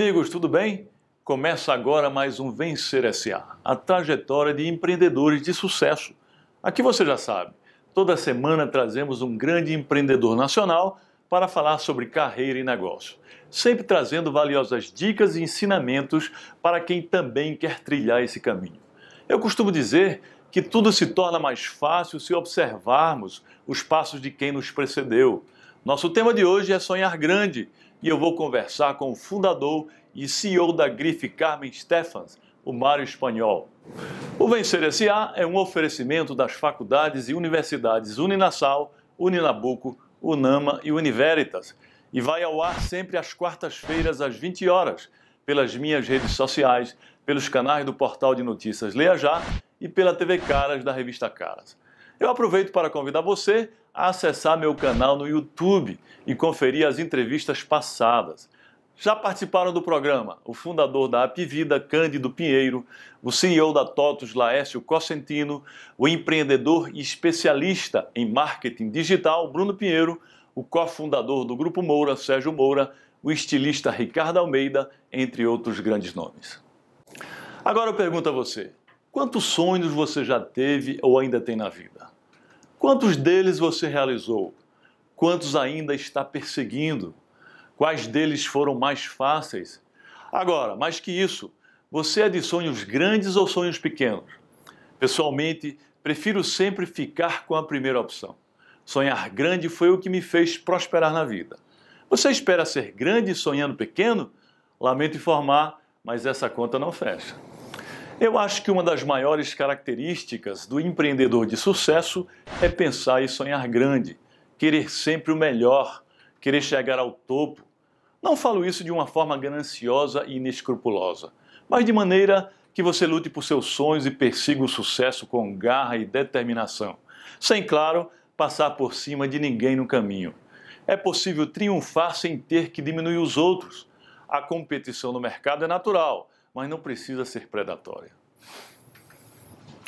Amigos, tudo bem? Começa agora mais um Vencer SA, a trajetória de empreendedores de sucesso. Aqui você já sabe, toda semana trazemos um grande empreendedor nacional para falar sobre carreira e negócio, sempre trazendo valiosas dicas e ensinamentos para quem também quer trilhar esse caminho. Eu costumo dizer que tudo se torna mais fácil se observarmos os passos de quem nos precedeu. Nosso tema de hoje é sonhar grande e eu vou conversar com o fundador e CEO da grife Carmen Stephens, o Mário Espanhol. O Vencer S.A. é um oferecimento das faculdades e universidades Uninassal, Uninabuco, Unama e Univeritas e vai ao ar sempre às quartas-feiras às 20 horas, pelas minhas redes sociais, pelos canais do portal de notícias Leia Já e pela TV Caras da revista Caras. Eu aproveito para convidar você a acessar meu canal no YouTube e conferir as entrevistas passadas. Já participaram do programa o fundador da Apivida, Cândido Pinheiro, o CEO da TOTUS, Laércio Cosentino, o empreendedor e especialista em marketing digital, Bruno Pinheiro, o cofundador do Grupo Moura, Sérgio Moura, o estilista Ricardo Almeida, entre outros grandes nomes. Agora eu pergunto a você: quantos sonhos você já teve ou ainda tem na vida? Quantos deles você realizou? Quantos ainda está perseguindo? Quais deles foram mais fáceis? Agora, mais que isso, você é de sonhos grandes ou sonhos pequenos? Pessoalmente, prefiro sempre ficar com a primeira opção. Sonhar grande foi o que me fez prosperar na vida. Você espera ser grande sonhando pequeno? Lamento informar, mas essa conta não fecha. Eu acho que uma das maiores características do empreendedor de sucesso é pensar e sonhar grande, querer sempre o melhor, querer chegar ao topo, não falo isso de uma forma gananciosa e inescrupulosa, mas de maneira que você lute por seus sonhos e persiga o sucesso com garra e determinação, sem, claro, passar por cima de ninguém no caminho. É possível triunfar sem ter que diminuir os outros. A competição no mercado é natural, mas não precisa ser predatória.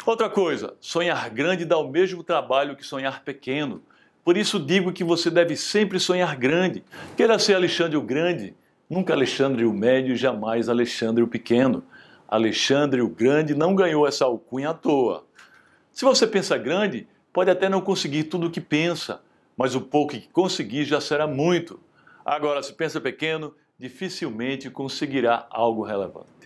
Outra coisa, sonhar grande dá o mesmo trabalho que sonhar pequeno. Por isso digo que você deve sempre sonhar grande. Queira ser Alexandre o Grande, nunca Alexandre o Médio e jamais Alexandre o Pequeno. Alexandre o Grande não ganhou essa alcunha à toa. Se você pensa grande, pode até não conseguir tudo o que pensa, mas o pouco que conseguir já será muito. Agora, se pensa pequeno, dificilmente conseguirá algo relevante.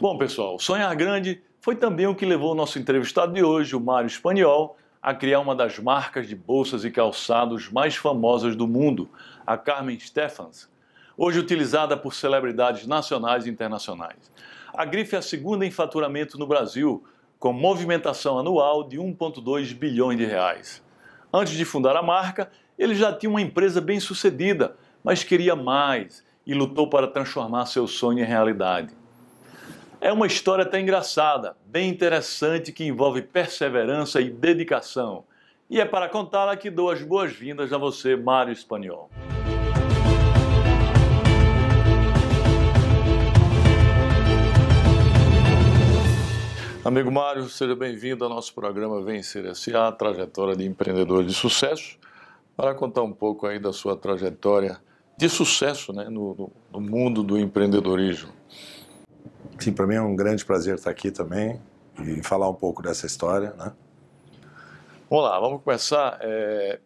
Bom, pessoal, sonhar grande foi também o que levou o nosso entrevistado de hoje, o Mário Espanhol, a criar uma das marcas de bolsas e calçados mais famosas do mundo, a Carmen Stephens, hoje utilizada por celebridades nacionais e internacionais. A grife é a segunda em faturamento no Brasil, com movimentação anual de 1,2 bilhões de reais. Antes de fundar a marca, ele já tinha uma empresa bem sucedida, mas queria mais e lutou para transformar seu sonho em realidade. É uma história até engraçada, bem interessante, que envolve perseverança e dedicação. E é para contá-la que dou as boas-vindas a você, Mário Espanhol. Amigo Mário, seja bem-vindo ao nosso programa Vencer S.A., trajetória de empreendedor de sucesso, para contar um pouco aí da sua trajetória de sucesso né, no, no mundo do empreendedorismo. Sim, para mim é um grande prazer estar aqui também e falar um pouco dessa história, né? Vamos lá, vamos começar. É...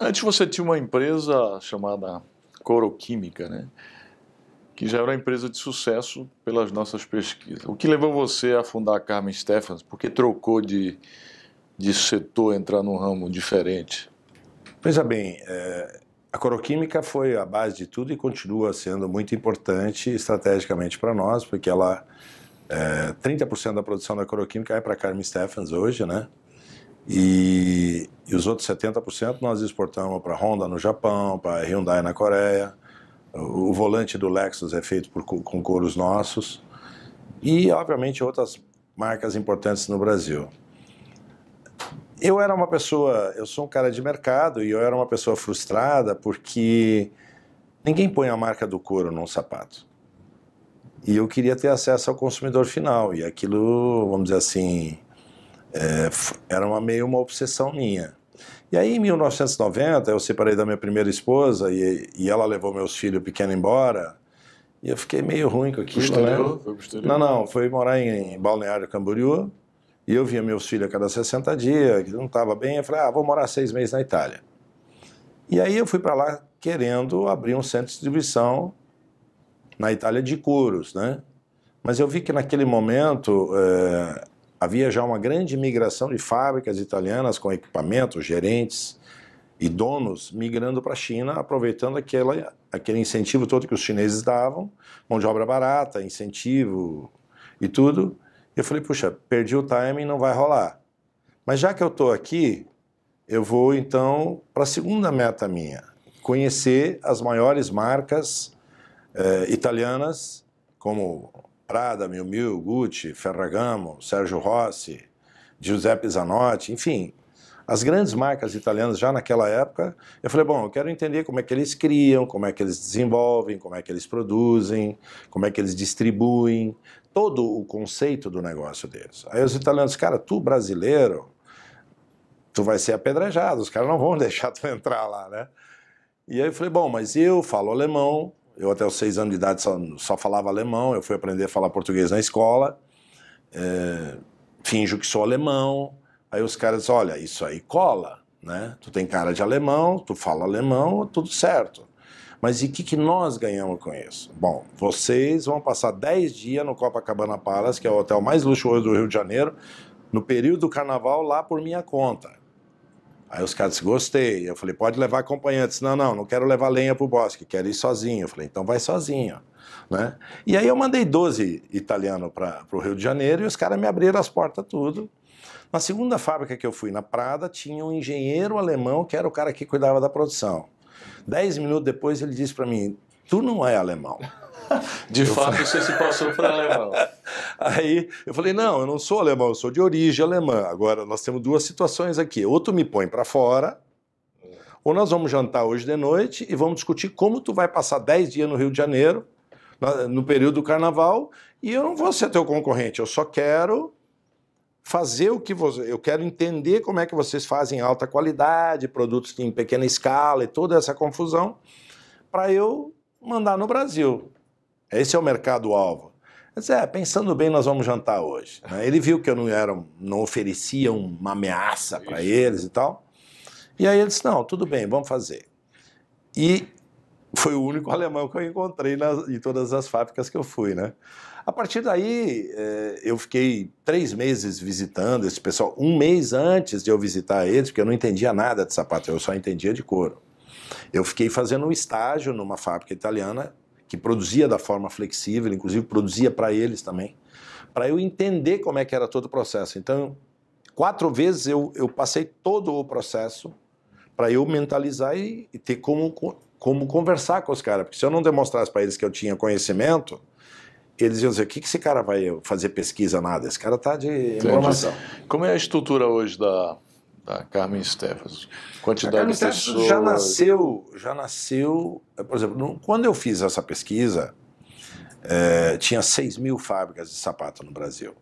Antes você tinha uma empresa chamada Coroquímica, né? Que já era uma empresa de sucesso pelas nossas pesquisas. O que levou você a fundar a Carmen Stephens? Porque trocou de, de setor, entrar num ramo diferente? Veja bem, é, a coroquímica foi a base de tudo e continua sendo muito importante estrategicamente para nós, porque ela é, 30% da produção da coroquímica é para Carmen Stephens hoje, né? E, e os outros 70% nós exportamos para Honda no Japão, para Hyundai na Coreia. O, o, volante do Lexus é feito por, com couros nossos. E, obviamente, outras marcas importantes no Brasil. Eu era uma pessoa, eu sou um cara de mercado e eu era uma pessoa frustrada porque ninguém põe a marca do couro num sapato. E eu queria ter acesso ao consumidor final e aquilo, vamos dizer assim, é, era uma meio uma obsessão minha. E aí, em 1990, eu separei da minha primeira esposa e, e ela levou meus filhos pequenos embora. E eu fiquei meio ruim com aquilo, Posterior? né? Foi posterior? Não, não, foi morar em, em Balneário Camboriú. E eu via meus filhos a cada 60 dias, que não estava bem. Eu falei, ah, vou morar seis meses na Itália. E aí eu fui para lá querendo abrir um centro de distribuição na Itália de couros, né? Mas eu vi que naquele momento eh, havia já uma grande migração de fábricas italianas com equipamentos, gerentes e donos migrando para a China, aproveitando aquela, aquele incentivo todo que os chineses davam, mão de obra barata, incentivo e tudo. Eu falei, puxa, perdi o timing, não vai rolar. Mas já que eu estou aqui, eu vou então para a segunda meta minha, conhecer as maiores marcas eh, italianas, como Prada, Miu Miu, Gucci, Ferragamo, Sergio Rossi, Giuseppe Zanotti, enfim, as grandes marcas italianas já naquela época. Eu falei, bom, eu quero entender como é que eles criam, como é que eles desenvolvem, como é que eles produzem, como é que eles distribuem, todo o conceito do negócio deles. Aí os italianos, cara, tu brasileiro, tu vai ser apedrejado, os caras não vão deixar tu entrar lá, né? E aí eu falei, bom, mas eu falo alemão, eu até os seis anos de idade só, só falava alemão, eu fui aprender a falar português na escola, é, finjo que sou alemão, aí os caras olha, isso aí cola, né? Tu tem cara de alemão, tu fala alemão, tudo certo. Mas e o que, que nós ganhamos com isso? Bom, vocês vão passar 10 dias no Copacabana Palace, que é o hotel mais luxuoso do Rio de Janeiro, no período do carnaval, lá por minha conta. Aí os caras disseram, gostei. Eu falei, pode levar acompanhantes. Não, não, não quero levar lenha pro bosque, quero ir sozinho. Eu falei, então vai sozinho. Né? E aí eu mandei 12 italianos para o Rio de Janeiro e os caras me abriram as portas tudo. Na segunda fábrica que eu fui, na Prada, tinha um engenheiro alemão que era o cara que cuidava da produção. Dez minutos depois ele disse para mim, tu não é alemão. De fato, você se passou para alemão. Aí eu falei: não, eu não sou alemão, eu sou de origem alemã. Agora nós temos duas situações aqui. Ou tu me põe para fora, ou nós vamos jantar hoje de noite e vamos discutir como tu vai passar 10 dias no Rio de Janeiro, no período do carnaval, e eu não vou ser teu concorrente, eu só quero fazer o que você. Eu quero entender como é que vocês fazem alta qualidade, produtos em pequena escala e toda essa confusão, para eu mandar no Brasil. Esse é o mercado-alvo. Mas é, pensando bem, nós vamos jantar hoje. Né? Ele viu que eu não era, não oferecia uma ameaça para eles e tal. E aí ele disse: não, tudo bem, vamos fazer. E foi o único alemão que eu encontrei em todas as fábricas que eu fui, né? A partir daí, eh, eu fiquei três meses visitando esse pessoal, um mês antes de eu visitar eles, porque eu não entendia nada de sapato, eu só entendia de couro. Eu fiquei fazendo um estágio numa fábrica italiana que produzia da forma flexível, inclusive produzia para eles também, para eu entender como é que era todo o processo. Então, quatro vezes eu, eu passei todo o processo para eu mentalizar e, e, ter como, como conversar com os caras, porque se eu não demonstrasse para eles que eu tinha conhecimento, eles iam dizer, o que, que esse cara vai fazer pesquisa, nada, esse cara está de informação. Como é a estrutura hoje da, da Carmen Steffens? Quantidade a Carmen de pessoas? já nasceu, já nasceu, por exemplo, quando eu fiz essa pesquisa, é, tinha 6 mil fábricas de sapato no Brasil.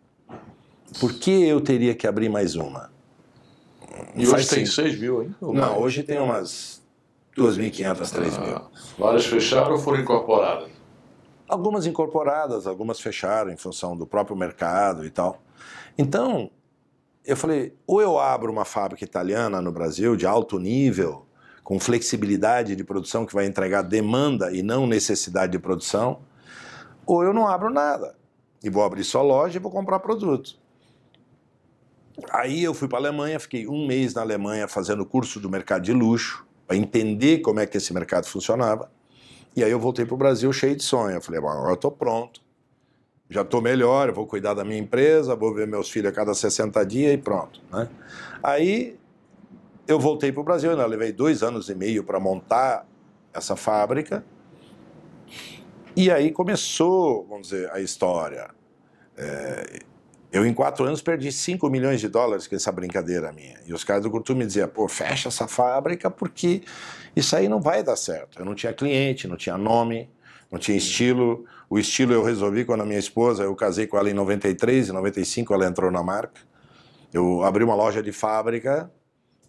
Por que eu teria que abrir mais uma? E hoje tem 6 mil, hein? Não, mais? hoje tem umas 2.500, 3.000. mil. Várias fecharam ou foram incorporadas? Algumas incorporadas, algumas fecharam em função do próprio mercado e tal. Então, eu falei, ou eu abro uma fábrica italiana no Brasil de alto nível, com flexibilidade de produção que vai entregar demanda e não necessidade de produção, ou eu não abro nada. E vou abrir só loja e vou comprar produto. Aí eu fui para a Alemanha, fiquei um mês na Alemanha fazendo curso do mercado de luxo, para entender como é que esse mercado funcionava. E aí eu voltei para o Brasil cheio de sonho. Eu falei, bom, agora estou pronto já estou melhor, eu vou cuidar da minha empresa, vou ver meus filhos a cada 60 dias e pronto. Né? Aí eu voltei para o Brasil, ainda levei dois anos e meio para montar essa fábrica. E aí começou, vamos dizer, a história. É, eu, em quatro anos, perdi 5 milhões de dólares com essa brincadeira minha. E os caras do Cultura me diziam, pô, fecha essa fábrica porque isso aí não vai dar certo. Eu não tinha cliente, não tinha nome, não tinha estilo. O estilo eu resolvi quando a minha esposa, eu casei com ela em 93, em 95 ela entrou na marca. Eu abri uma loja de fábrica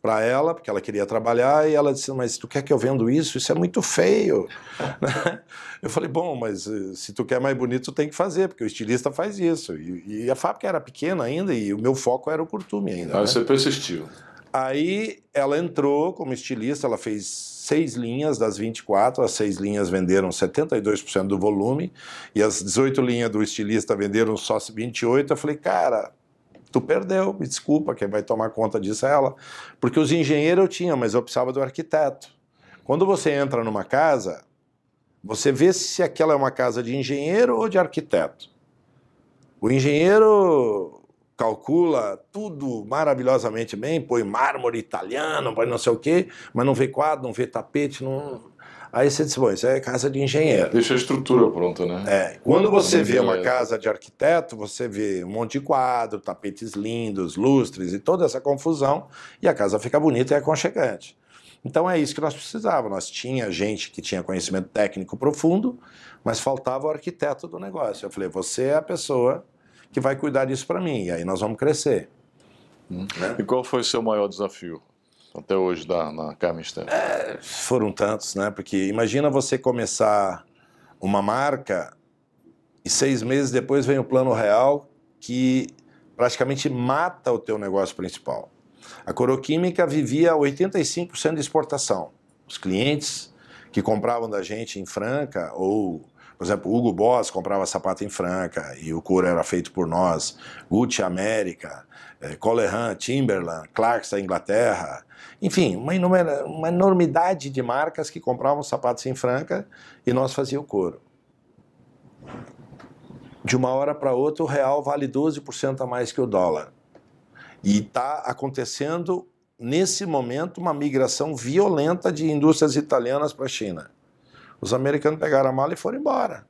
para ela, porque ela queria trabalhar, e ela disse: Mas tu quer que eu vendo isso? Isso é muito feio. eu falei: Bom, mas eh, se tu quer mais bonito, tu tem que fazer, porque o estilista faz isso. E, e a fábrica era pequena ainda, e o meu foco era o curtume ainda. Aí né? você persistiu. Aí ela entrou como estilista, ela fez seis linhas das 24, as seis linhas venderam 72% do volume, e as 18 linhas do estilista venderam só 28%. Eu falei, cara, tu perdeu, me desculpa, quem vai tomar conta disso é ela. Porque os engenheiros eu tinha, mas eu precisava do arquiteto. Quando você entra numa casa, você vê se aquela é uma casa de engenheiro ou de arquiteto. O engenheiro calcula tudo maravilhosamente bem, põe mármore italiano, põe não sei o quê, mas não vê quadro, não vê tapete, não, Aí você diz, bom, isso é casa de engenheiro. Deixa a estrutura pronta, né? É. Quando você vê uma casa de arquiteto, você vê um monte de quadro, tapetes lindos, lustres e toda essa confusão, e a casa fica bonita e aconchegante. Então é isso que nós precisávamos. Nós tinha gente que tinha conhecimento técnico profundo, mas faltava o arquiteto do negócio. Eu falei, você é a pessoa que vai cuidar disso para mim, e aí nós vamos crescer. Hum. Né? E qual foi o seu maior desafio? Até hoje da, na Carmen É, foram tantos, né? Porque imagina você começar uma marca e seis meses depois vem o plano real que praticamente mata o teu negócio principal. A Coroquímica vivia 85% de exportação. Os clientes que compravam da gente em Franca ou por exemplo, Hugo Boss comprava sapato em Franca e o couro era feito por nós. Gucci América, é, Colehan, Timberland, Clarks da Inglaterra. Enfim, uma, inumera, uma enormidade de marcas que compravam sapatos em Franca e nós fazíamos o couro. De uma hora para outra, o real vale 12% a mais que o dólar. E está acontecendo, nesse momento, uma migração violenta de indústrias italianas para a China. Os americanos pegaram a mala e foram embora.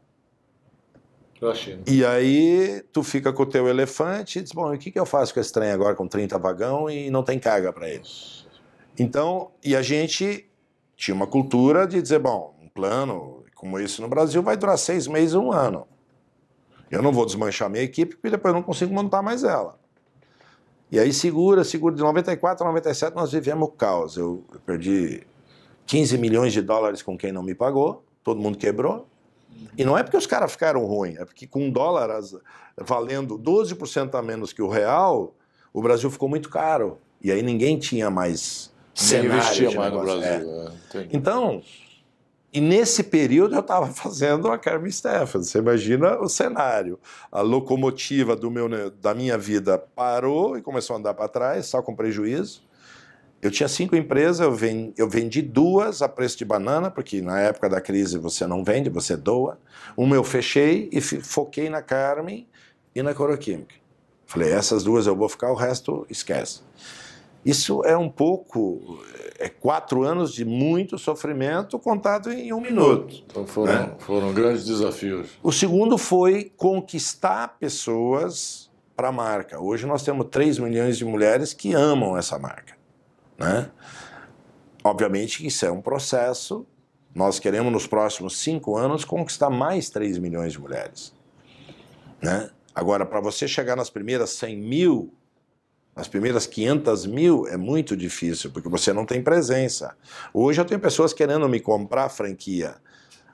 E aí tu fica com o teu elefante e diz, bom, o que, que eu faço com esse trem agora com 30 vagão e não tem carga para eles? Então, e a gente tinha uma cultura de dizer, bom, um plano como esse no Brasil vai durar seis meses, um ano. Eu não vou desmanchar minha equipe porque depois eu não consigo montar mais ela. E aí segura, segura. De 94 a 97 nós vivemos o caos. Eu, eu perdi 15 milhões de dólares com quem não me pagou, todo mundo quebrou. E não é porque os caras ficaram ruins, é porque com dólar valendo 12% a menos que o real, o Brasil ficou muito caro. E aí ninguém tinha mais cenário investia mais no Brasil. É. É, então, e nesse período eu estava fazendo a Carmen Stephens. Você imagina o cenário. A locomotiva do meu, da minha vida parou e começou a andar para trás, só com prejuízo. Eu tinha cinco empresas, eu vendi, eu vendi duas a preço de banana, porque na época da crise você não vende, você doa. Uma eu fechei e foquei na Carmen e na Coroquímica. Falei, essas duas eu vou ficar, o resto esquece. Isso é um pouco, é quatro anos de muito sofrimento contado em um minuto. Então foram, né? foram grandes desafios. O segundo foi conquistar pessoas para a marca. Hoje nós temos 3 milhões de mulheres que amam essa marca. Né? Obviamente que isso é um processo. Nós queremos, nos próximos cinco anos, conquistar mais 3 milhões de mulheres. Né? Agora, para você chegar nas primeiras 100 mil, nas primeiras 500 mil, é muito difícil, porque você não tem presença. Hoje eu tenho pessoas querendo me comprar franquia.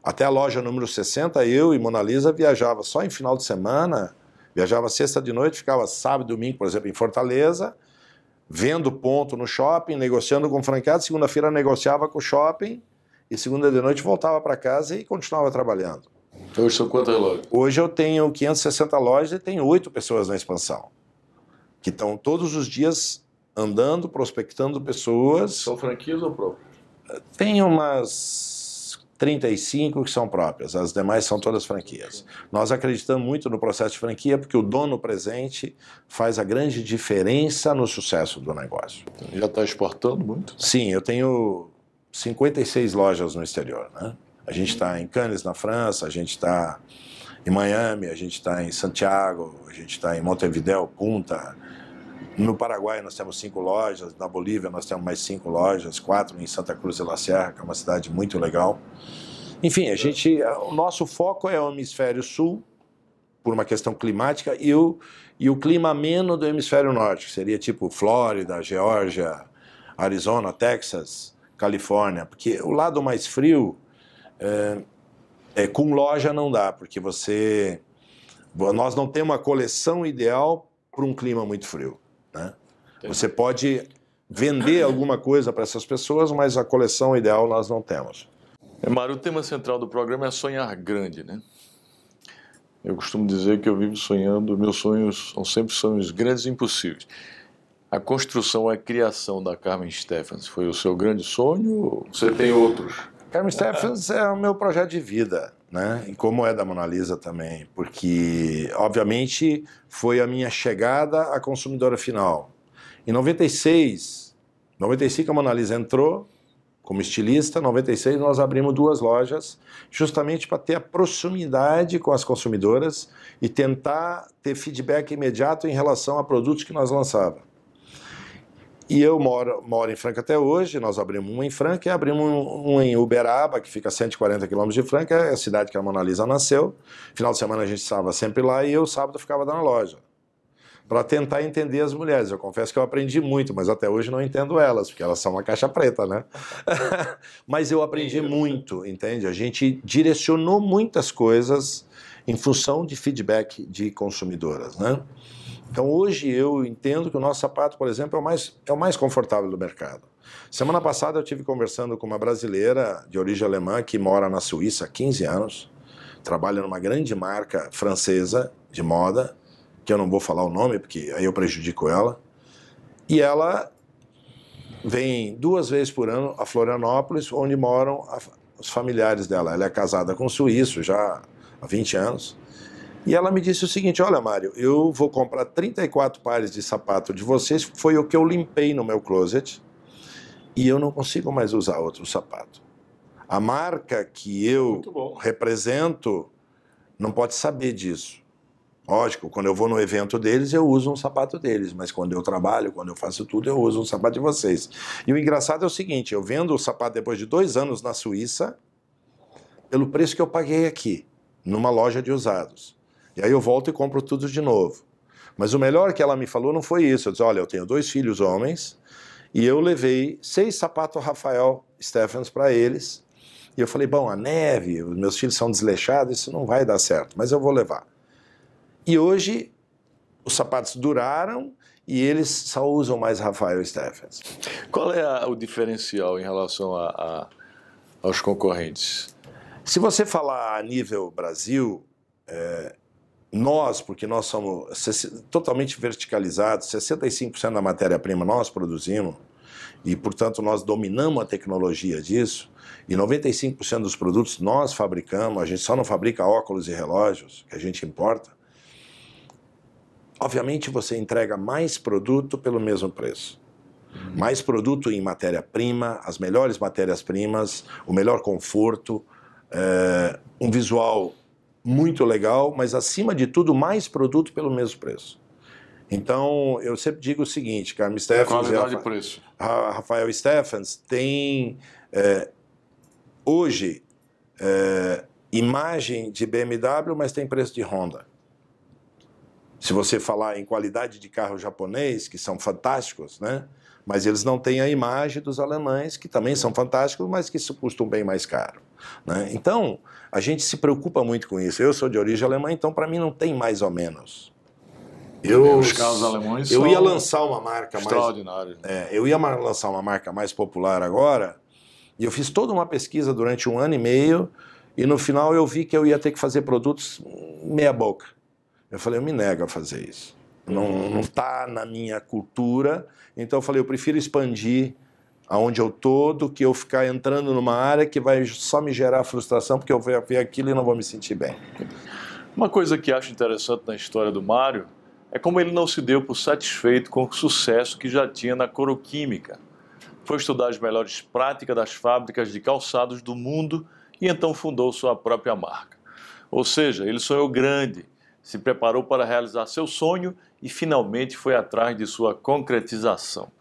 Até a loja número 60, eu e Mona Lisa viajava só em final de semana, viajava sexta de noite, ficava sábado e domingo, por exemplo, em Fortaleza, vendo ponto no shopping, negociando com franqueado, segunda-feira negociava com o shopping e segunda de noite voltava para casa e continuava trabalhando. Hoje são quantas lojas? Hoje eu tenho 560 lojas e tenho oito pessoas na expansão, que estão todos os dias andando, prospectando pessoas. São franquias ou próprias? Tem umas 35 que são próprias, as demais são todas franquias. Nós acreditamos muito no processo de franquia porque o dono presente faz a grande diferença no sucesso do negócio. Já está exportando muito? Sim, eu tenho 56 lojas no exterior. Né? A gente está em Cannes, na França, a gente está em Miami, a gente está em Santiago, a gente está em Montevideo, Punta. No Paraguai nós temos cinco lojas, na Bolívia nós temos mais cinco lojas, quatro em Santa Cruz de la Serra, que é uma cidade muito legal. Enfim, a gente, o nosso foco é o hemisfério sul, por uma questão climática, e o, e o clima ameno do hemisfério norte, que seria tipo Flórida, Geórgia, Arizona, Texas, Califórnia, porque o lado mais frio, é, é, com loja não dá, porque você. Nós não temos uma coleção ideal para um clima muito frio. Né? Você pode vender alguma coisa para essas pessoas, mas a coleção ideal nós não temos. É, Mário, o tema central do programa é sonhar grande, né? Eu costumo dizer que eu vivo sonhando, meus sonhos são sempre sonhos grandes e impossíveis. A construção, a criação da Carmen Stephens foi o seu grande sonho você tem outros? Carmen Stephens é o meu projeto de vida, né? E como é da Mona Lisa também, porque obviamente foi a minha chegada à consumidora final. Em 96, 95 a Mona Lisa entrou como estilista, em 96 nós abrimos duas lojas, justamente para ter a proximidade com as consumidoras e tentar ter feedback imediato em relação a produtos que nós lançávamos. E eu moro, moro em Franca até hoje, nós abrimos um em Franca e abrimos um, um em Uberaba, que fica a 140 quilômetros de Franca, é a cidade que a Mona Lisa nasceu. Final de semana a gente estava sempre lá e eu sábado ficava na loja para tentar entender as mulheres. Eu confesso que eu aprendi muito, mas até hoje não entendo elas, porque elas são uma caixa preta, né? mas eu aprendi muito, entende? A gente direcionou muitas coisas em função de feedback de consumidoras, né? Então hoje eu entendo que o nosso sapato, por exemplo, é o mais, é o mais confortável do mercado. Semana passada eu tive conversando com uma brasileira de origem alemã que mora na Suíça há 15 anos, trabalha numa grande marca francesa de moda, que eu não vou falar o nome, porque aí eu prejudico ela. E ela vem duas vezes por ano a Florianópolis, onde moram a, os familiares dela. Ela é casada com um suíço já há 20 anos. E ela me disse o seguinte: Olha, Mário, eu vou comprar 34 pares de sapato de vocês, foi o que eu limpei no meu closet, e eu não consigo mais usar outro sapato. A marca que eu represento não pode saber disso. Lógico, quando eu vou no evento deles, eu uso um sapato deles, mas quando eu trabalho, quando eu faço tudo, eu uso um sapato de vocês. E o engraçado é o seguinte: eu vendo o sapato depois de dois anos na Suíça, pelo preço que eu paguei aqui, numa loja de usados. E aí eu volto e compro tudo de novo. Mas o melhor que ela me falou não foi isso. Eu disse: olha, eu tenho dois filhos homens, e eu levei seis sapatos Rafael Stephens para eles. E eu falei: bom, a neve, os meus filhos são desleixados, isso não vai dar certo, mas eu vou levar. E hoje os sapatos duraram e eles só usam mais Rafael Stephens. Qual é a, o diferencial em relação a, a, aos concorrentes? Se você falar a nível Brasil, é, nós, porque nós somos totalmente verticalizados, 65% da matéria-prima nós produzimos, e portanto nós dominamos a tecnologia disso, e 95% dos produtos nós fabricamos, a gente só não fabrica óculos e relógios, que a gente importa. Obviamente você entrega mais produto pelo mesmo preço. Mais produto em matéria-prima, as melhores matérias-primas, o melhor conforto, é, um visual muito legal, mas acima de tudo, mais produto pelo mesmo preço. Então, eu sempre digo o seguinte, Carmen Stephens Qualidade e preço. Rafael Stephens tem é, hoje é, imagem de BMW, mas tem preço de Honda. Se você falar em qualidade de carro japonês, que são fantásticos, né? Mas eles não têm a imagem dos alemães, que também são fantásticos, mas que custam bem mais caro. Né? Então, a gente se preocupa muito com isso. Eu sou de origem alemã, então para mim não tem mais ou menos. Eu, Os carros alemães eu ia lançar uma marca mais. É, eu ia lançar uma marca mais popular agora, e eu fiz toda uma pesquisa durante um ano e meio, e no final eu vi que eu ia ter que fazer produtos meia-boca. Eu falei, eu me nego a fazer isso. Não está na minha cultura. Então eu falei, eu prefiro expandir aonde eu tô do que eu ficar entrando numa área que vai só me gerar frustração porque eu vou ver aquilo e não vou me sentir bem. Uma coisa que acho interessante na história do Mário é como ele não se deu por satisfeito com o sucesso que já tinha na coroquímica. Foi estudar as melhores práticas das fábricas de calçados do mundo e então fundou sua própria marca. Ou seja, ele sonhou grande se preparou para realizar seu sonho e finalmente foi atrás de sua concretização.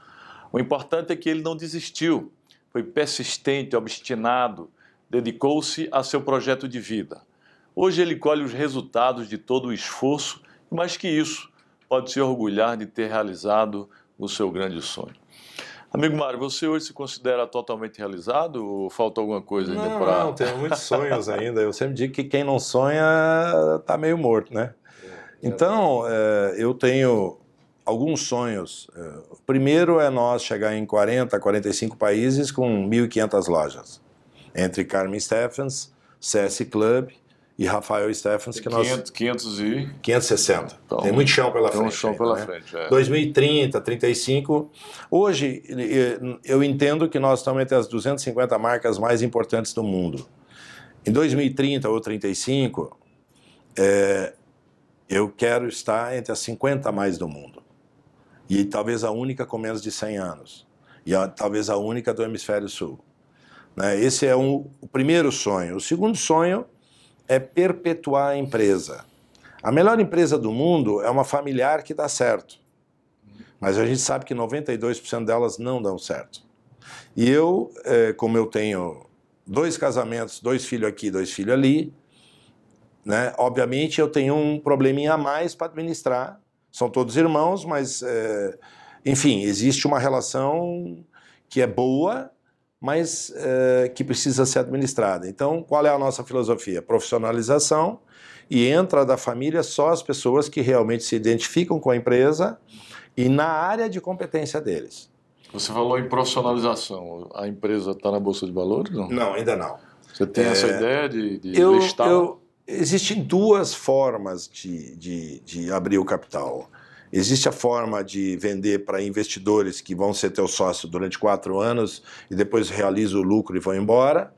O importante é que ele não desistiu, foi persistente, obstinado, dedicou-se a seu projeto de vida. Hoje ele colhe os resultados de todo o esforço e, mais que isso, pode se orgulhar de ter realizado o seu grande sonho. Amigo Mário, você hoje se considera totalmente realizado ou falta alguma coisa ainda não, para... Não, tenho muitos sonhos ainda. Eu sempre digo que quem não sonha está meio morto, né? Então, é, eu tenho alguns sonhos. É, o primeiro é nós chegar em 40, 45 países com 1.500 lojas. Entre Carmen Stephens, CS Club e Rafael Stephens, que 500, nós... 500 e... 560. Então, tem muito chão pela tem frente. chão ainda, pela né? frente, é. 2030, 35. Hoje, eu entendo que nós estamos entre as 250 marcas mais importantes do mundo. Em 2030 ou 35, é, eu quero estar entre as 50 mais do mundo. E talvez a única com menos de 100 anos. E a, talvez a única do hemisfério sul. Né? Esse é um, o primeiro sonho. O segundo sonho é perpetuar a empresa. A melhor empresa do mundo é uma familiar que dá certo. Mas a gente sabe que 92% delas não dão certo. E eu, eh, como eu tenho dois casamentos, dois filhos aqui, dois filhos ali, né? obviamente eu tenho um probleminha a mais para administrar. São todos irmãos, mas, eh, enfim, existe uma relação que é boa, mas eh, que precisa ser administrada. Então, qual é a nossa filosofia? Profissionalização e entra da família só as pessoas que realmente se identificam com a empresa e na área de competência deles. Você falou em profissionalização. A empresa está na Bolsa de Valores? Não, Não, ainda não. Você tem É, essa ideia de, de Eu, listar? eu- existem duas formas de, de, de abrir o capital. Existe a forma de vender para investidores que vão ser teu sócio durante quatro anos e depois realizam o lucro e vão embora.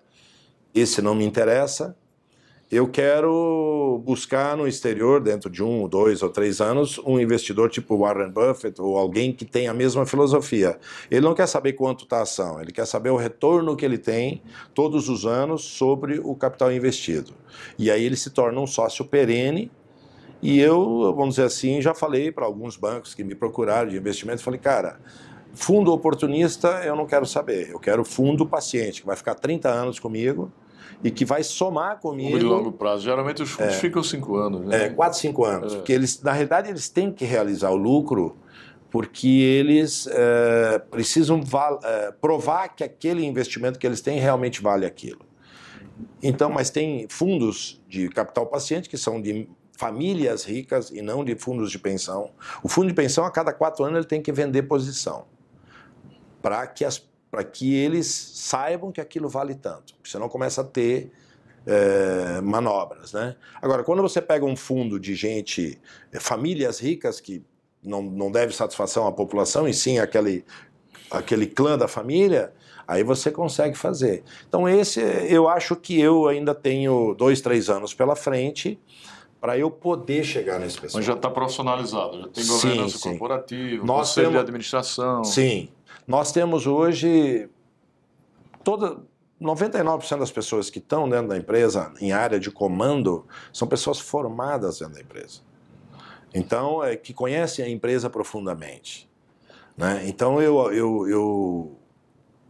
Esse não me interessa. Eu quero buscar no exterior, dentro de um, dois ou três anos, um investidor tipo Warren Buffett ou alguém que tenha a mesma filosofia. Ele não quer saber quanto está a ação, ele quer saber o retorno que ele tem todos os anos sobre o capital investido. E aí ele se torna um sócio perene. E eu, vamos dizer assim, já falei para alguns bancos que me procuraram de investimento, falei, cara, fundo oportunista eu não quero saber, eu quero fundo paciente, que vai ficar 30 anos comigo e que vai somar comigo. Fundo de longo prazo. Geralmente os fundos ficam cinco anos, né? É, 4, 5 anos. É. Porque eles, na realidade, eles têm que realizar o lucro porque eles é, precisam é, provar que aquele investimento que eles têm realmente vale aquilo. Então, mas tem fundos de capital paciente que são de famílias ricas e não de fundos de pensão. O fundo de pensão, a cada quatro anos, ele tem que vender posição para que, que eles saibam que aquilo vale tanto. Porque senão começa a ter é, manobras. Né? Agora, quando você pega um fundo de gente, eh, famílias ricas que não, não deve satisfação à população, e sim aquele, aquele clã da família, aí você consegue fazer. Então, esse eu acho que eu ainda tenho dois, três anos pela frente para eu poder chegar nesse pessoal. Mas já está profissionalizado, já tem governança sim. corporativa, Nós conselho de temos- administração. Sim. Nós temos hoje toda 99% das pessoas que estão dentro da empresa em área de comando são pessoas formadas dentro da empresa. Então, é, que conhecem a empresa profundamente. Né? Então, eu, eu, eu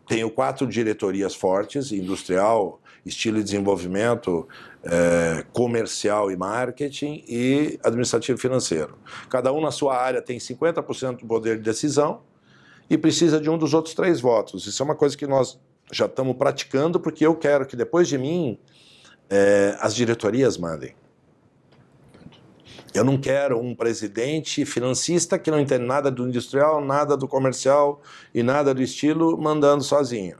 tenho quatro diretorias fortes, industrial, estilo e desenvolvimento, eh, comercial e marketing e administrativo e financeiro. Cada um na sua área tem 50% do poder de decisão e precisa de um dos outros três votos. Isso é uma coisa que nós já estamos praticando, porque eu quero que depois de mim eh, as diretorias mandem. Eu não quero um presidente financista que não entende nada do industrial, nada do comercial e nada do estilo mandando sozinho,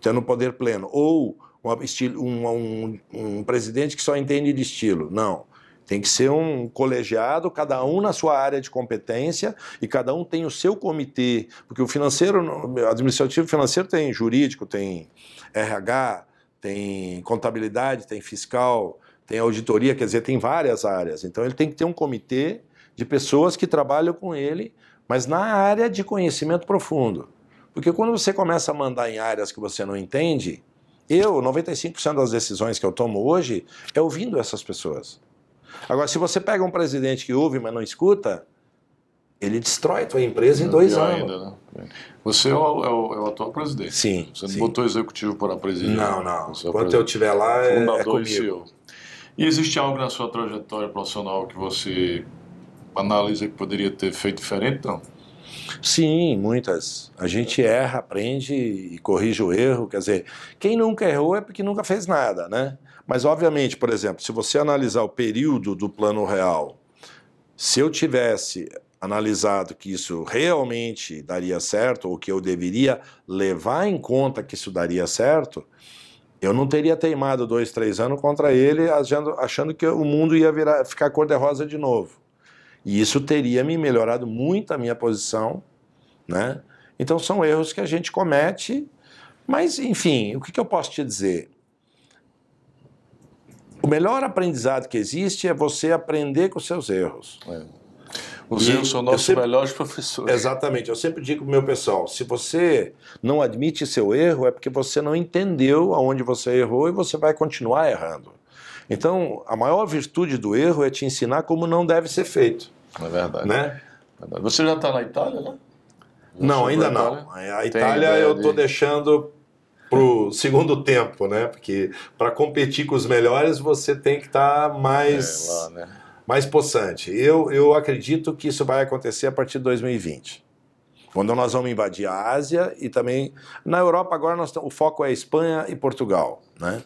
tendo poder pleno. Ou estilo- um, um- um presidente que só entende de estilo. Não. Tem que ser um colegiado, cada um na sua área de competência e cada um tem o seu comitê, porque o financeiro, administrativo financeiro tem jurídico, tem RH, tem contabilidade, tem fiscal, tem auditoria, quer dizer, tem várias áreas. Então ele tem que ter um comitê de pessoas que trabalham com ele, mas na área de conhecimento profundo. Porque quando você começa a mandar em áreas que você não entende, eu, 95% das decisões que eu tomo hoje é ouvindo essas pessoas. Agora, se você pega um presidente que ouve, mas não escuta, ele destrói a tua empresa em dois anos. ainda, né? Você é o, é o- é o atual presidente. Sim, Você não sim. botou executivo para presidir. Não, não. Você é Enquanto eu presidente. estiver lá, é, é Fundador e comigo. E existe algo na sua trajetória profissional que você analisa que poderia ter feito diferente? Não. Sim, muitas. A gente erra, aprende e corrige o erro. Quer dizer, quem nunca errou é porque nunca fez nada, né? Mas, obviamente, por exemplo, se você analisar o período do plano real, se eu tivesse analisado que isso realmente daria certo, ou que eu deveria levar em conta que isso daria certo, eu não teria teimado dois, três anos contra ele, achando, achando que o mundo ia virar, ficar cor-de-rosa de novo. E isso teria me melhorado muito a minha posição, né? Então são erros que a gente comete, mas enfim, o que, que eu posso te dizer? O melhor aprendizado que existe é você aprender com seus erros. É. Os erros são nossos sempre, melhores professores. Exatamente. Eu sempre digo para o meu pessoal: se você não admite seu erro, é porque você não entendeu aonde você errou e você vai continuar errando. Então, a maior virtude do erro é te ensinar como não deve ser feito. É verdade. Né? É você já está na Itália, né? não, ainda não. A Itália eu estou de... deixando para o segundo tempo, né? Porque para competir com os melhores você tem que estar tá mais, é, lá, né? Mais possante. Eu, eu acredito que isso vai acontecer a partir de 2020. Quando nós vamos invadir a Ásia e também na Europa agora nós, o foco é Espanha e Portugal, né?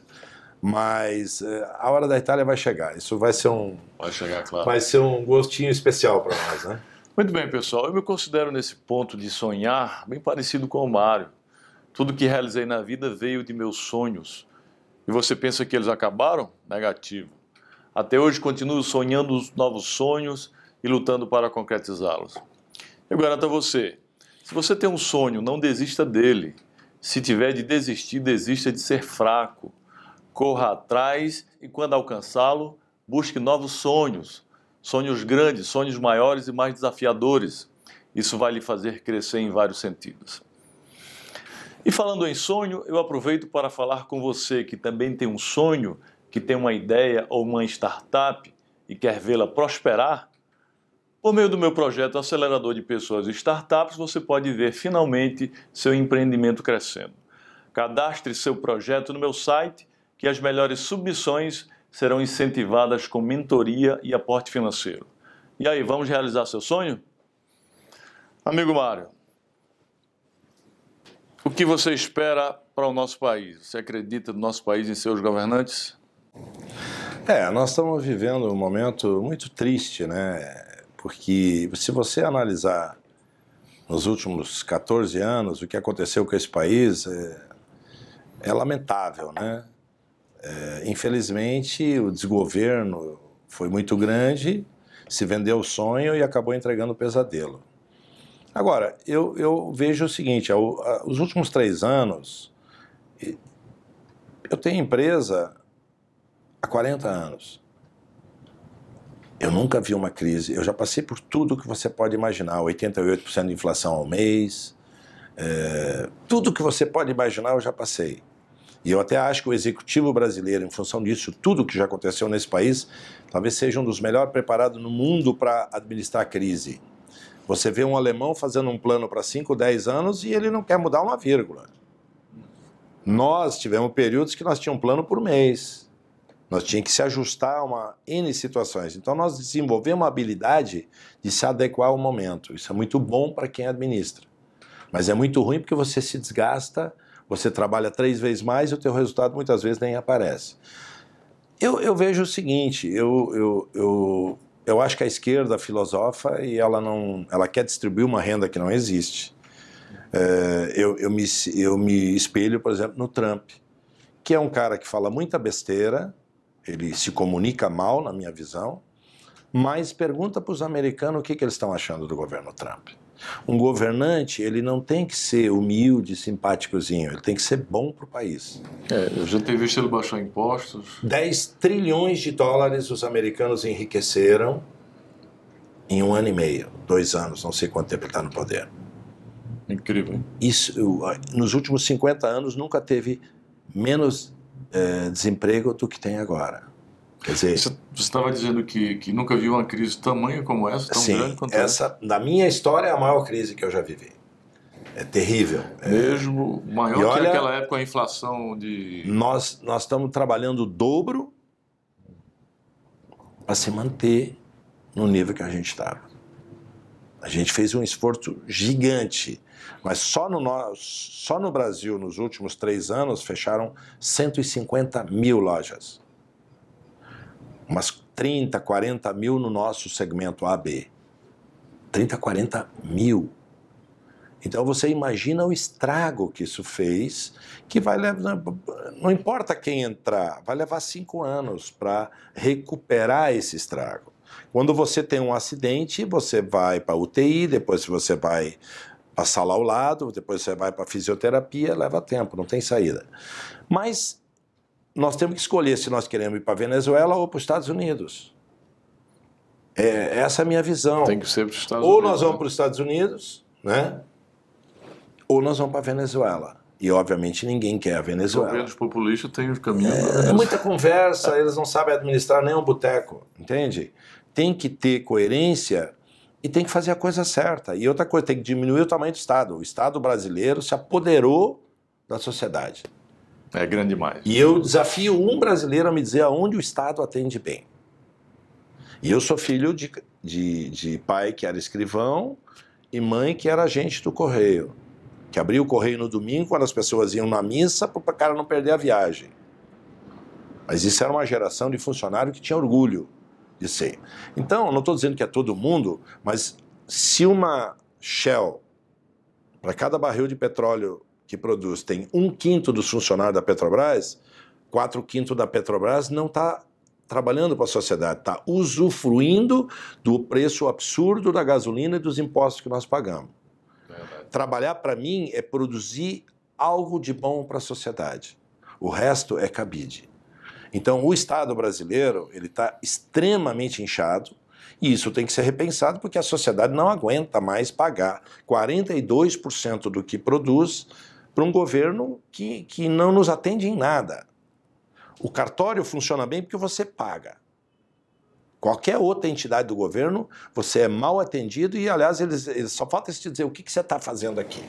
Mas eh, a hora da Itália vai chegar. Isso vai ser um vai chegar, claro. Vai ser um gostinho especial para nós, né? Muito bem, pessoal. Eu me considero nesse ponto de sonhar bem parecido com o Mário. Tudo que realizei na vida veio de meus sonhos. E você pensa que eles acabaram? Negativo. Até hoje continuo sonhando os novos sonhos e lutando para concretizá-los. Eu garanto a você, se você tem um sonho, não desista dele. Se tiver de desistir, desista de ser fraco corra atrás e, quando alcançá-lo, busque novos sonhos, sonhos grandes, sonhos maiores e mais desafiadores. Isso vai lhe fazer crescer em vários sentidos. E falando em sonho, eu aproveito para falar com você que também tem um sonho, que tem uma ideia ou uma startup e quer vê-la prosperar. Por meio do meu projeto Acelerador de Pessoas e Startups, você pode ver finalmente seu empreendimento crescendo. Cadastre seu projeto no meu site que as melhores submissões serão incentivadas com mentoria e aporte financeiro. E aí, vamos realizar seu sonho? Amigo Mário, o que você espera para o nosso país? Você acredita no nosso país em seus governantes? É, nós estamos vivendo um momento muito triste, né? Porque se você analisar nos últimos 14 anos o que aconteceu com esse país, é, é lamentável, né? É, infelizmente, o desgoverno foi muito grande, se vendeu o sonho e acabou entregando o pesadelo. Agora, eu, eu vejo o seguinte: a, os últimos três anos, eu tenho empresa há 40 anos. Eu nunca vi uma crise. Eu já passei por tudo que você pode imaginar: 88% de inflação ao mês. É, tudo que você pode imaginar eu já passei. E eu até acho que o executivo brasileiro, em função disso, tudo que já aconteceu nesse país, talvez seja um dos melhores preparados no mundo para administrar a crise. Você vê um alemão fazendo um plano para 5, 10 anos e ele não quer mudar uma vírgula. Nós tivemos períodos que nós tínhamos um plano por mês. Nós tínhamos que se ajustar a uma N situações. Então nós desenvolvemos uma habilidade de se adequar ao momento. Isso é muito bom para quem administra. Mas é muito ruim porque você se desgasta você trabalha três vezes mais e o teu resultado muitas vezes nem aparece. Eu, eu vejo o seguinte, eu, eu, eu, eu acho que a esquerda filosofa e ela não, ela quer distribuir uma renda que não existe. É, eu, eu, me, eu me espelho, por exemplo, no Trump, que é um cara que fala muita besteira, ele se comunica mal, na minha visão, mas pergunta para os americanos o que, que eles estão achando do governo Trump. Um governante, ele não tem que ser humilde, simpáticozinho, ele tem que ser bom para o país. É, eu já tenho visto ele baixar impostos. 10 trilhões de dólares os americanos enriqueceram em um ano e meio, dois anos, não sei quanto tempo ele está no poder. Incrível. Isso, nos últimos 50 anos nunca teve menos é, desemprego do que tem agora. Quer dizer, você estava dizendo que, que nunca viu uma crise tamanha como essa, tão sim, grande quanto essa. essa. Na minha história, é a maior crise que eu já vivi. É terrível. É. Mesmo é... maior e que olha, aquela época a inflação de. Nós, nós estamos trabalhando o dobro para se manter no nível que a gente estava. A gente fez um esforço gigante. Mas só no, só no Brasil, nos últimos três anos, fecharam 150 mil lojas. Umas 30, 40 mil no nosso segmento AB. 30, 40 mil. Então você imagina o estrago que isso fez, que vai levar, não importa quem entrar, vai levar cinco anos para recuperar esse estrago. Quando você tem um acidente, você vai para UTI, depois você vai para a sala ao lado, depois você vai para fisioterapia, leva tempo, não tem saída. Mas nós temos que escolher se nós queremos ir para Venezuela ou para os Estados Unidos. É, essa é a minha visão. Tem que ser para os Estados ou Unidos. Ou nós vamos né? para os Estados Unidos, né? Ou nós vamos para a Venezuela. E, obviamente, ninguém quer a Venezuela. Os governos populistas têm o caminho. É, é muita conversa, eles não sabem administrar nem um boteco, entende? Tem que ter coerência e tem que fazer a coisa certa. E outra coisa, tem que diminuir o tamanho do Estado. O Estado brasileiro se apoderou da sociedade. É grande demais. E eu desafio um brasileiro a me dizer aonde o Estado atende bem. E eu sou filho de, de, de pai que era escrivão e mãe que era agente do correio. Que abria o correio no domingo quando as pessoas iam na missa para o cara não perder a viagem. Mas isso era uma geração de funcionário que tinha orgulho de ser. Então, não estou dizendo que é todo mundo, mas se uma Shell, para cada barril de petróleo que produz, tem um quinto dos funcionários da Petrobras, quatro quintos da Petrobras não está trabalhando para a sociedade, está usufruindo do preço absurdo da gasolina e dos impostos que nós pagamos. Verdade. Trabalhar, para mim, é produzir algo de bom para a sociedade. O resto é cabide. Então, o Estado brasileiro ele está extremamente inchado e isso tem que ser repensado porque a sociedade não aguenta mais pagar 42% do que produz para um governo que, que não nos atende em nada. O cartório funciona bem porque você paga. Qualquer outra entidade do governo, você é mal atendido e, aliás, eles, eles só falta te dizer o que, que você está fazendo aqui.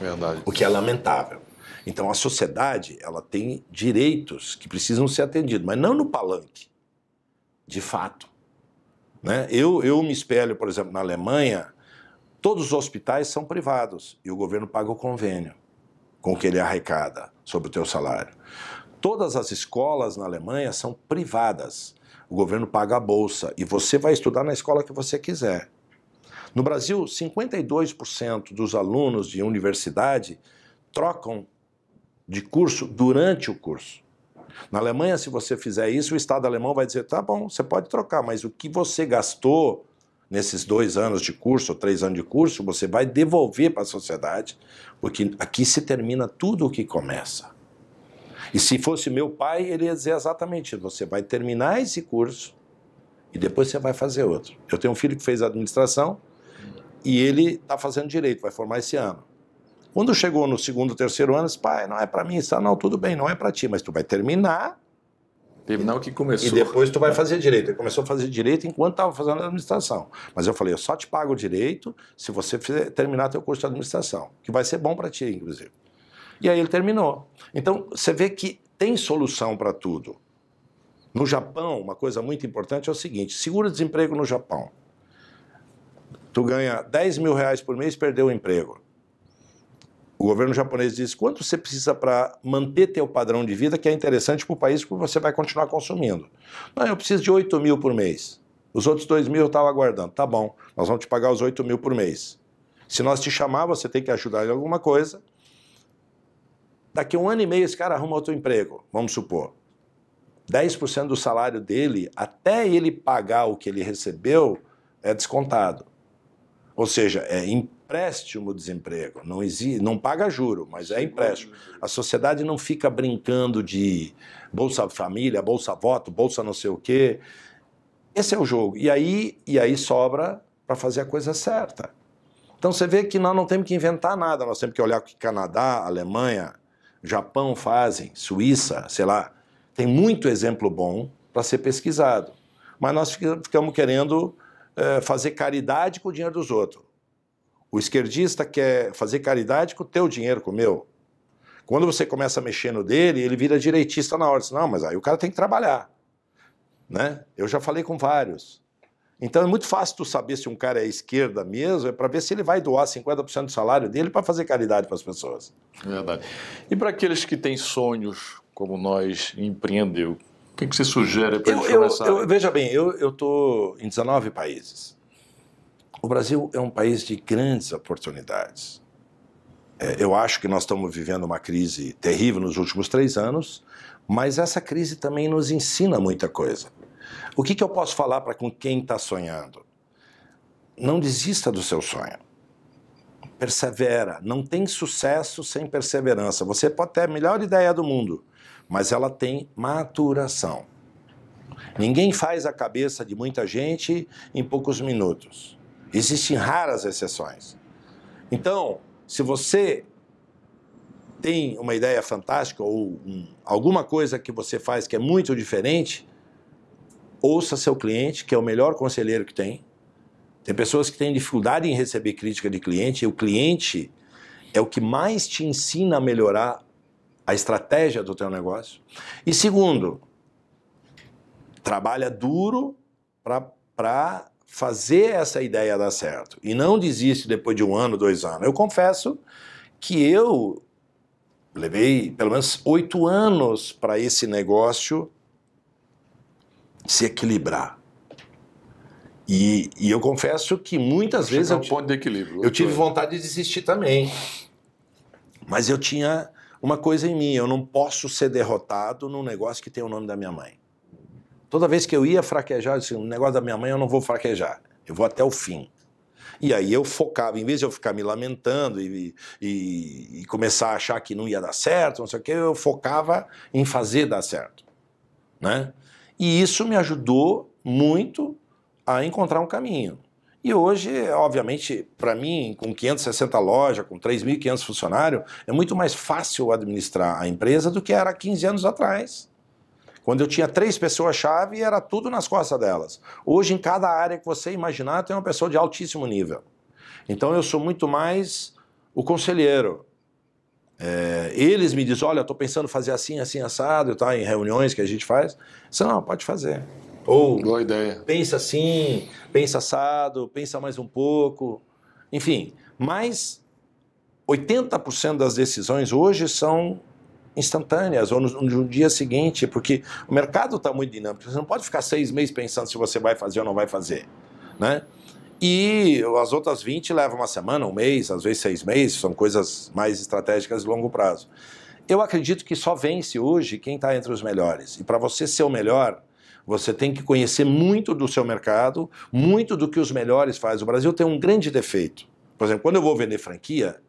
Verdade. O que é lamentável. Então a sociedade ela tem direitos que precisam ser atendidos, mas não no palanque, de fato. Né? Eu, eu me espelho, por exemplo, na Alemanha, todos os hospitais são privados e o governo paga o convênio com que ele arrecada sobre o teu salário. Todas as escolas na Alemanha são privadas. O governo paga a bolsa e você vai estudar na escola que você quiser. No Brasil, 52% dos alunos de universidade trocam de curso durante o curso. Na Alemanha, se você fizer isso, o Estado alemão vai dizer: tá bom, você pode trocar, mas o que você gastou nesses dois anos de curso ou três anos de curso, você vai devolver para a sociedade, porque aqui se termina tudo o que começa. E se fosse meu pai, ele ia dizer exatamente você vai terminar esse curso e depois você vai fazer outro. Eu tenho um filho que fez administração e ele está fazendo direito, vai formar esse ano. Quando chegou no segundo, terceiro ano, disse, pai, não é para mim, está não, tudo bem, não é para ti, mas tu vai terminar. Terminar o que começou. E depois tu vai fazer direito. Ele começou a fazer direito enquanto estava fazendo administração. Mas eu falei, eu só te pago o direito se você fizer, terminar teu curso de administração, que vai ser bom para ti, inclusive. E aí ele terminou. Então, você vê que tem solução para tudo. No Japão, uma coisa muito importante é o seguinte: seguro-desemprego no Japão. Tu ganha 10 mil reais por mês, perdeu o emprego. O governo japonês diz quanto você precisa para manter teu padrão de vida, que é interessante para o país, porque você vai continuar consumindo. Não, eu preciso de 8 mil por mês. Os outros 2 mil eu estava aguardando. Tá bom, nós vamos te pagar os 8 mil por mês. Se nós te chamar, você tem que ajudar em alguma coisa. Daqui a um ano e meio esse cara arruma outro emprego, vamos supor. 10% do salário dele, até ele pagar o que ele recebeu, é descontado. Ou seja, é empréstimo desemprego. Não, existe, não paga juro, mas é empréstimo. A sociedade não fica brincando de Bolsa Família, Bolsa Voto, Bolsa não sei o quê. Esse é o jogo. E aí, e aí sobra para fazer a coisa certa. Então você vê que nós não temos que inventar nada, nós temos que olhar o que Canadá, Alemanha, Japão fazem, Suíça, sei lá. Tem muito exemplo bom para ser pesquisado. Mas nós ficamos querendo é, fazer caridade com o dinheiro dos outros. O esquerdista quer fazer caridade com o teu dinheiro, com o meu. Quando você começa a mexer no dele, ele vira direitista na hora. Diz, não, mas aí o cara tem que trabalhar. Né? Eu já falei com vários. Então é muito fácil tu saber se um cara é esquerda mesmo, é para ver se ele vai doar 50% do salário dele para fazer caridade para as pessoas. Verdade. E para aqueles que têm sonhos, como nós, empreender, o que, que você sugere para eles começarem? Veja bem, eu estou em 19 países. O Brasil é um país de grandes oportunidades. É, eu acho que nós estamos vivendo uma crise terrível nos últimos três anos, mas essa crise também nos ensina muita coisa. O que, que eu posso falar para quem está sonhando? Não desista do seu sonho. Persevera. Não tem sucesso sem perseverança. Você pode ter a melhor ideia do mundo, mas ela tem maturação. Ninguém faz a cabeça de muita gente em poucos minutos. Existem raras exceções. Então, se você tem uma ideia fantástica ou um, alguma coisa que você faz que é muito diferente, ouça seu cliente, que é o melhor conselheiro que tem. Tem pessoas que têm dificuldade em receber crítica de cliente, e o cliente é o que mais te ensina a melhorar a estratégia do teu negócio. E segundo, trabalha duro para fazer essa ideia dar certo. E não desiste depois de um ano, dois anos. Eu confesso que eu levei pelo menos oito anos para esse negócio se equilibrar. E, e eu confesso que muitas vezes é um ponto de equilíbrio. eu tive vontade de desistir também. Mas eu tinha uma coisa em mim, eu não posso ser derrotado num negócio que tem o nome da minha mãe. Toda vez que eu ia fraquejar, eu disse, o negócio da minha mãe eu não vou fraquejar, eu vou até o fim. E aí eu focava, em vez de eu ficar me lamentando e, e, e começar a achar que não ia dar certo, não sei o que, eu focava em fazer dar certo. Né? E isso me ajudou muito a encontrar um caminho. E hoje, obviamente, para mim, com 560 lojas, com 3.500 funcionários, é muito mais fácil administrar a empresa do que era 15 anos atrás. Quando eu tinha três pessoas-chave, era tudo nas costas delas. Hoje, em cada área que você imaginar, tem uma pessoa de altíssimo nível. Então, eu sou muito mais o conselheiro. É, eles me dizem, olha, estou pensando fazer assim, assim, assado, tá, em reuniões que a gente faz. Você não, pode fazer. Ou Boa ideia. pensa assim, pensa assado, pensa mais um pouco. Enfim, mas 80% das decisões hoje são instantâneas ou no, no, dia seguinte, porque o mercado está muito dinâmico. Você não pode ficar seis meses pensando se você vai fazer ou não vai fazer, né? E as outras 20 levam uma semana, um mês, às vezes seis meses, são coisas mais estratégicas de longo prazo. Eu acredito que só vence hoje quem está entre os melhores. E para você ser o melhor, você tem que conhecer muito do seu mercado, muito do que os melhores fazem. O Brasil tem um grande defeito. Por exemplo, quando eu vou vender franquia,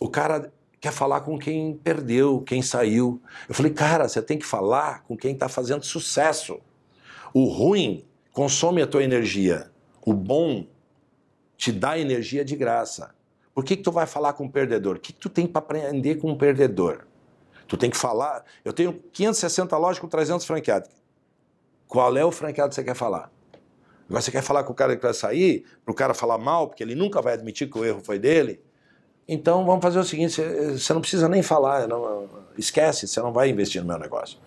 o cara quer falar com quem perdeu, quem saiu. Eu falei, cara, você tem que falar com quem está fazendo sucesso. O ruim consome a tua energia. O bom te dá energia de graça. Por que, que tu vai falar com um perdedor? O que, que tu tem para aprender com um perdedor? Tu tem que falar. Eu tenho 560 lojas com 300 franqueados. Qual é o franqueado que você quer falar? Agora você quer falar com o cara que vai sair, para o cara falar mal, porque ele nunca vai admitir que o erro foi dele? Então vamos fazer o seguinte: você não precisa nem falar, não, esquece, você não vai investir no meu negócio.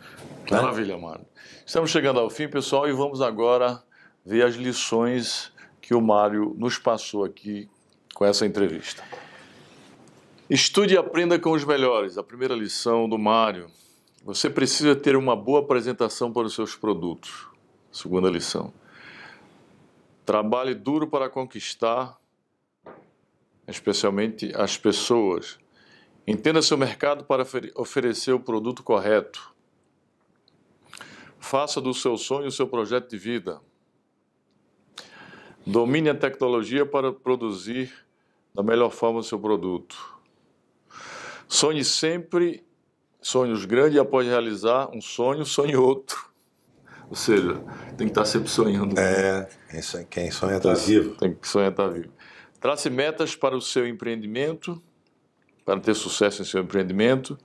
Né? Maravilha, mano. Estamos chegando ao fim, pessoal, e vamos agora ver as lições que o Mário nos passou aqui com essa entrevista. Estude e aprenda com os melhores. A primeira lição do Mário. Você precisa ter uma boa apresentação para os seus produtos. Segunda lição. Trabalhe duro para conquistar, especialmente as pessoas. Entenda seu mercado para oferecer o produto correto. Faça do seu sonho o seu projeto de vida. Domine a tecnologia para produzir da melhor forma o seu produto. Sonhe sempre sonhos grandes e após realizar um sonho, sonhe outro. Ou seja, tem que estar sempre sonhando. É, quem sonha está vivo. Tem que sonhar estar vivo. Trace metas para o seu empreendimento, para ter sucesso em seu empreendimento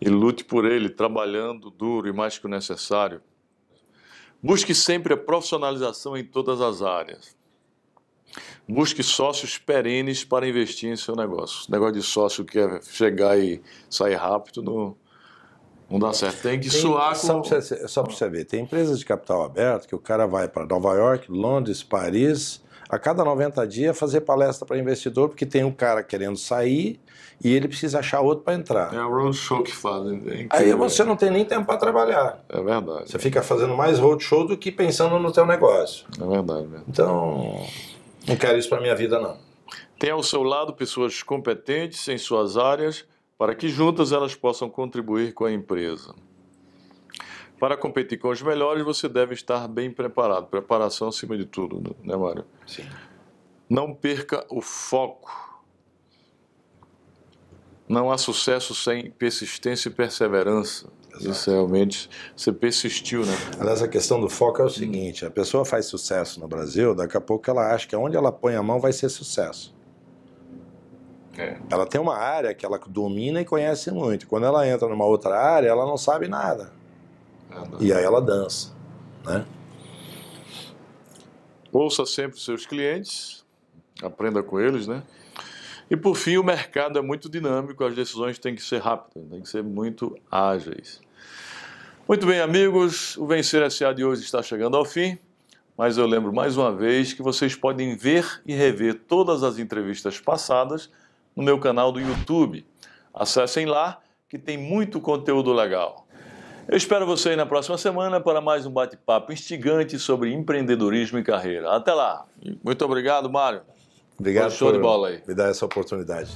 e lute por ele, trabalhando duro e mais que o necessário. Busque sempre a profissionalização em todas as áreas. Busque sócios perenes para investir em seu negócio. O negócio de sócio que é chegar e sair rápido não, Não dá certo. Tem que tem, suar com... Só para você, você ver, tem empresas de capital aberto que o cara vai para Nova York, Londres, Paris, a cada 90 dias fazer palestra para investidor, porque tem um cara querendo sair e ele precisa achar outro para entrar. É o roadshow que fazem. É Aí você não tem nem tempo para trabalhar. É verdade. Você fica fazendo mais roadshow do que pensando no teu negócio. É verdade. Mesmo. Então, não quero isso para minha vida, não. Tem ao seu lado pessoas competentes em suas áreas para que juntas elas possam contribuir com a empresa. Para competir com os melhores, você deve estar bem preparado. Preparação acima de tudo, né, Mário? Sim. Não perca o foco. Não há sucesso sem persistência e perseverança. Exato. Isso realmente você persistiu, né? Aliás, a questão do foco é o seguinte: a pessoa faz sucesso no Brasil, daqui a pouco ela acha que onde ela põe a mão vai ser sucesso. É. Ela tem uma área que ela domina e conhece muito. Quando ela entra numa outra área, ela não sabe nada. E aí ela dança, né? Ouça sempre seus clientes, aprenda com eles, né? E por fim, o mercado é muito dinâmico, as decisões têm que ser rápidas, têm que ser muito ágeis. Muito bem, amigos, o Vencer SA de hoje está chegando ao fim, mas eu lembro mais uma vez que vocês podem ver e rever todas as entrevistas passadas no meu canal do YouTube. Acessem lá que tem muito conteúdo legal. Eu espero você aí na próxima semana para mais um bate-papo instigante sobre empreendedorismo e carreira. Até lá. Muito obrigado, Mário. Obrigado show por de bola aí. me dar essa oportunidade.